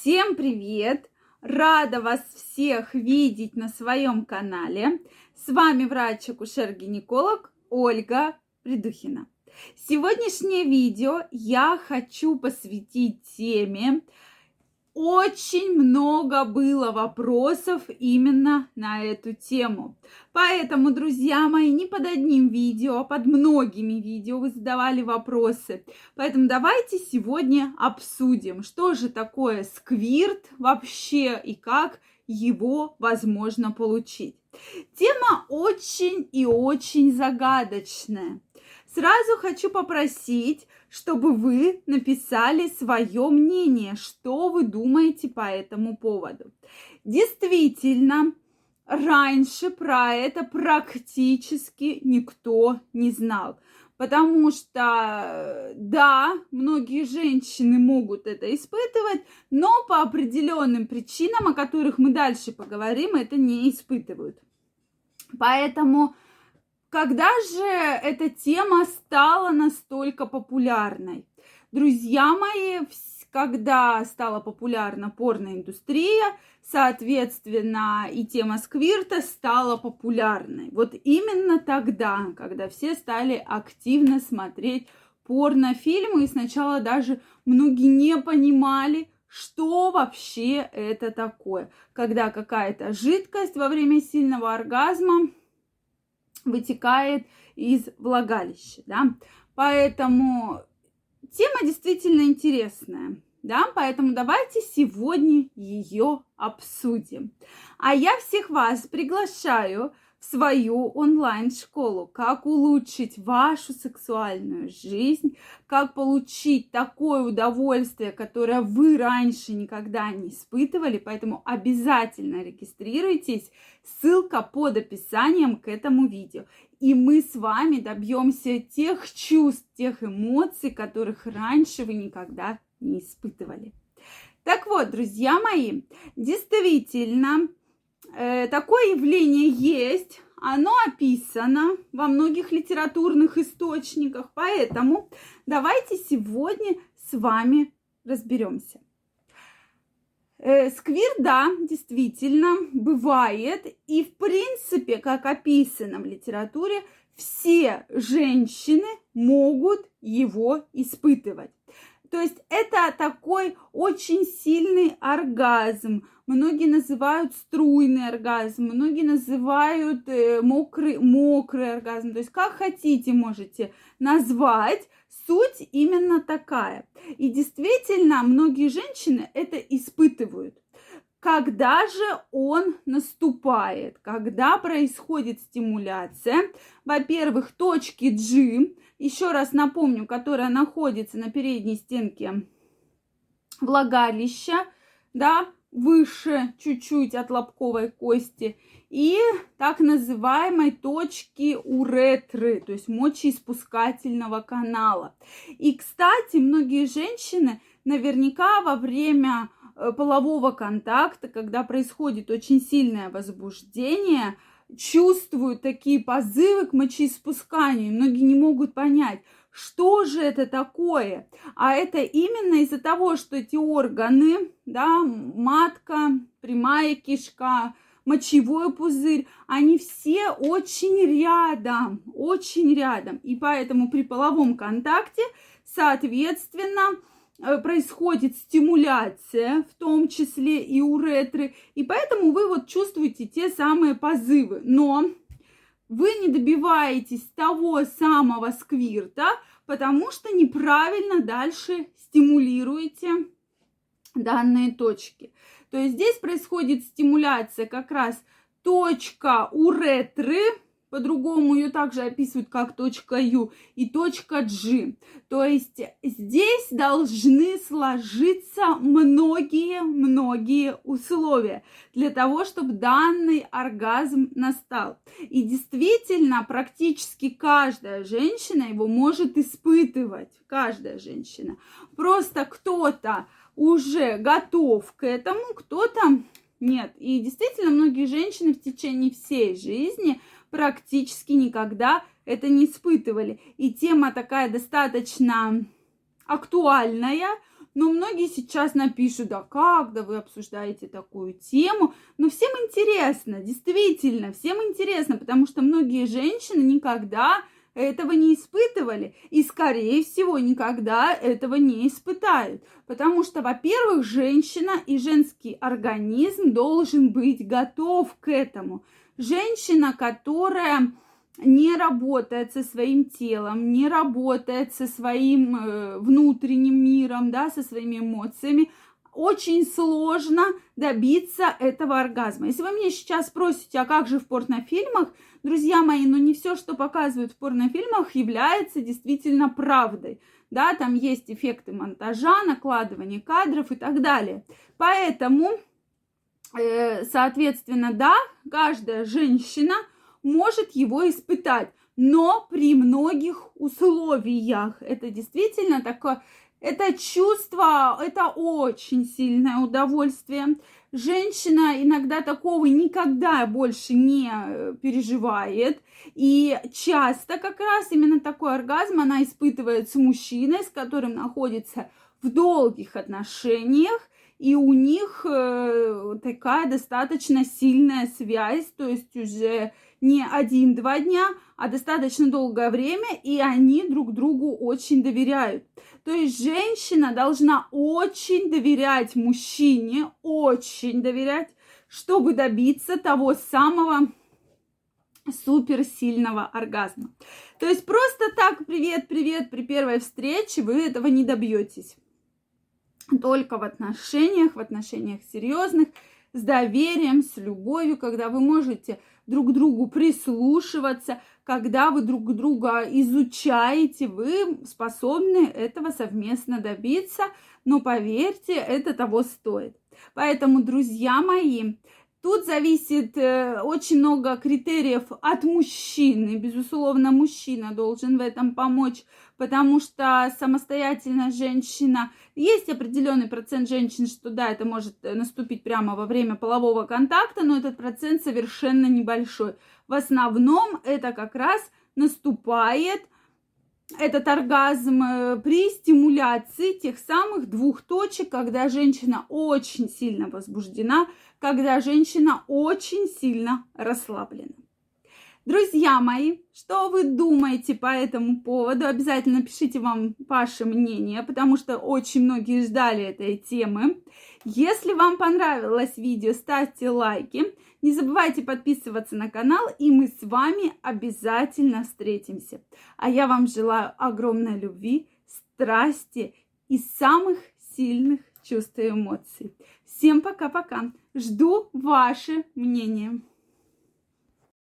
Всем привет! Рада вас всех видеть на своем канале. С вами врач-акушер-гинеколог Ольга Придухина. Сегодняшнее видео я хочу посвятить теме очень много было вопросов именно на эту тему. Поэтому, друзья мои, не под одним видео, а под многими видео вы задавали вопросы. Поэтому давайте сегодня обсудим, что же такое сквирт вообще и как его возможно получить. Тема очень и очень загадочная. Сразу хочу попросить, чтобы вы написали свое мнение, что вы думаете по этому поводу. Действительно, раньше про это практически никто не знал. Потому что, да, многие женщины могут это испытывать, но по определенным причинам, о которых мы дальше поговорим, это не испытывают. Поэтому когда же эта тема стала настолько популярной? Друзья мои, когда стала популярна порноиндустрия, соответственно, и тема сквирта стала популярной. Вот именно тогда, когда все стали активно смотреть порнофильмы, и сначала даже многие не понимали, что вообще это такое, когда какая-то жидкость во время сильного оргазма вытекает из влагалища, да. Поэтому тема действительно интересная, да, поэтому давайте сегодня ее обсудим. А я всех вас приглашаю свою онлайн-школу, как улучшить вашу сексуальную жизнь, как получить такое удовольствие, которое вы раньше никогда не испытывали. Поэтому обязательно регистрируйтесь. Ссылка под описанием к этому видео. И мы с вами добьемся тех чувств, тех эмоций, которых раньше вы никогда не испытывали. Так вот, друзья мои, действительно, такое явление есть, оно описано во многих литературных источниках, поэтому давайте сегодня с вами разберемся. Э, сквир, да, действительно, бывает, и в принципе, как описано в литературе, все женщины могут его испытывать. То есть это такой очень сильный оргазм. Многие называют струйный оргазм, многие называют э, мокрый, мокрый оргазм. То есть как хотите можете назвать. Суть именно такая. И действительно, многие женщины это испытывают. Когда же он наступает? Когда происходит стимуляция? Во-первых, точки G, еще раз напомню, которая находится на передней стенке влагалища, да, выше чуть-чуть от лобковой кости, и так называемой точки уретры, то есть мочеиспускательного канала. И, кстати, многие женщины наверняка во время полового контакта, когда происходит очень сильное возбуждение, чувствуют такие позывы к мочеиспусканию. Многие не могут понять, что же это такое? А это именно из-за того, что эти органы, да, матка, прямая кишка, мочевой пузырь, они все очень рядом, очень рядом. И поэтому при половом контакте, соответственно, Э, происходит стимуляция, в том числе и уретры, и поэтому вы вот чувствуете те самые позывы. Но вы не добиваетесь того самого сквирта, потому что неправильно дальше стимулируете данные точки. То есть здесь происходит стимуляция как раз точка уретры, по-другому ее также описывают как точка Ю и точка G. То есть здесь должны сложиться многие-многие условия для того, чтобы данный оргазм настал. И действительно, практически каждая женщина его может испытывать. Каждая женщина. Просто кто-то уже готов к этому, кто-то нет. И действительно, многие женщины в течение всей жизни практически никогда это не испытывали. И тема такая достаточно актуальная, Но многие сейчас напишут, да как, да вы обсуждаете такую тему. Но всем интересно, действительно, всем интересно, потому что многие женщины никогда этого не испытывали и, скорее всего, никогда этого не испытают. Потому что, во-первых, женщина и женский организм должен быть готов к этому. Женщина, которая не работает со своим телом, не работает со своим э, внутренним миром, да, со своими эмоциями, очень сложно добиться этого оргазма. Если вы меня сейчас спросите, а как же в порнофильмах, друзья мои, ну не все, что показывают в порнофильмах, является действительно правдой. Да, там есть эффекты монтажа, накладывание кадров и так далее. Поэтому, э, соответственно, да, каждая женщина может его испытать, но при многих условиях. Это действительно такое это чувство, это очень сильное удовольствие. Женщина иногда такого никогда больше не э, переживает. И часто как раз именно такой оргазм она испытывает с мужчиной, с которым находится в долгих отношениях. И у них э, такая достаточно сильная связь, то есть уже не один-два дня, а достаточно долгое время, и они друг другу очень доверяют. То есть женщина должна очень доверять мужчине, очень доверять, чтобы добиться того самого суперсильного оргазма. То есть просто так привет, привет при первой встрече вы этого не добьетесь. Только в отношениях, в отношениях серьезных, с доверием, с любовью, когда вы можете друг к другу прислушиваться, когда вы друг друга изучаете, вы способны этого совместно добиться, но поверьте, это того стоит. Поэтому, друзья мои, Тут зависит э, очень много критериев от мужчины. Безусловно, мужчина должен в этом помочь, потому что самостоятельно женщина... Есть определенный процент женщин, что да, это может наступить прямо во время полового контакта, но этот процент совершенно небольшой. В основном это как раз наступает этот оргазм э, при стимуляции тех самых двух точек, когда женщина очень сильно возбуждена, когда женщина очень сильно расслаблена. Друзья мои, что вы думаете по этому поводу? Обязательно пишите вам ваше мнение, потому что очень многие ждали этой темы. Если вам понравилось видео, ставьте лайки. Не забывайте подписываться на канал, и мы с вами обязательно встретимся. А я вам желаю огромной любви, страсти и самых сильных чувств и эмоций. Всем пока-пока. Жду ваше мнение.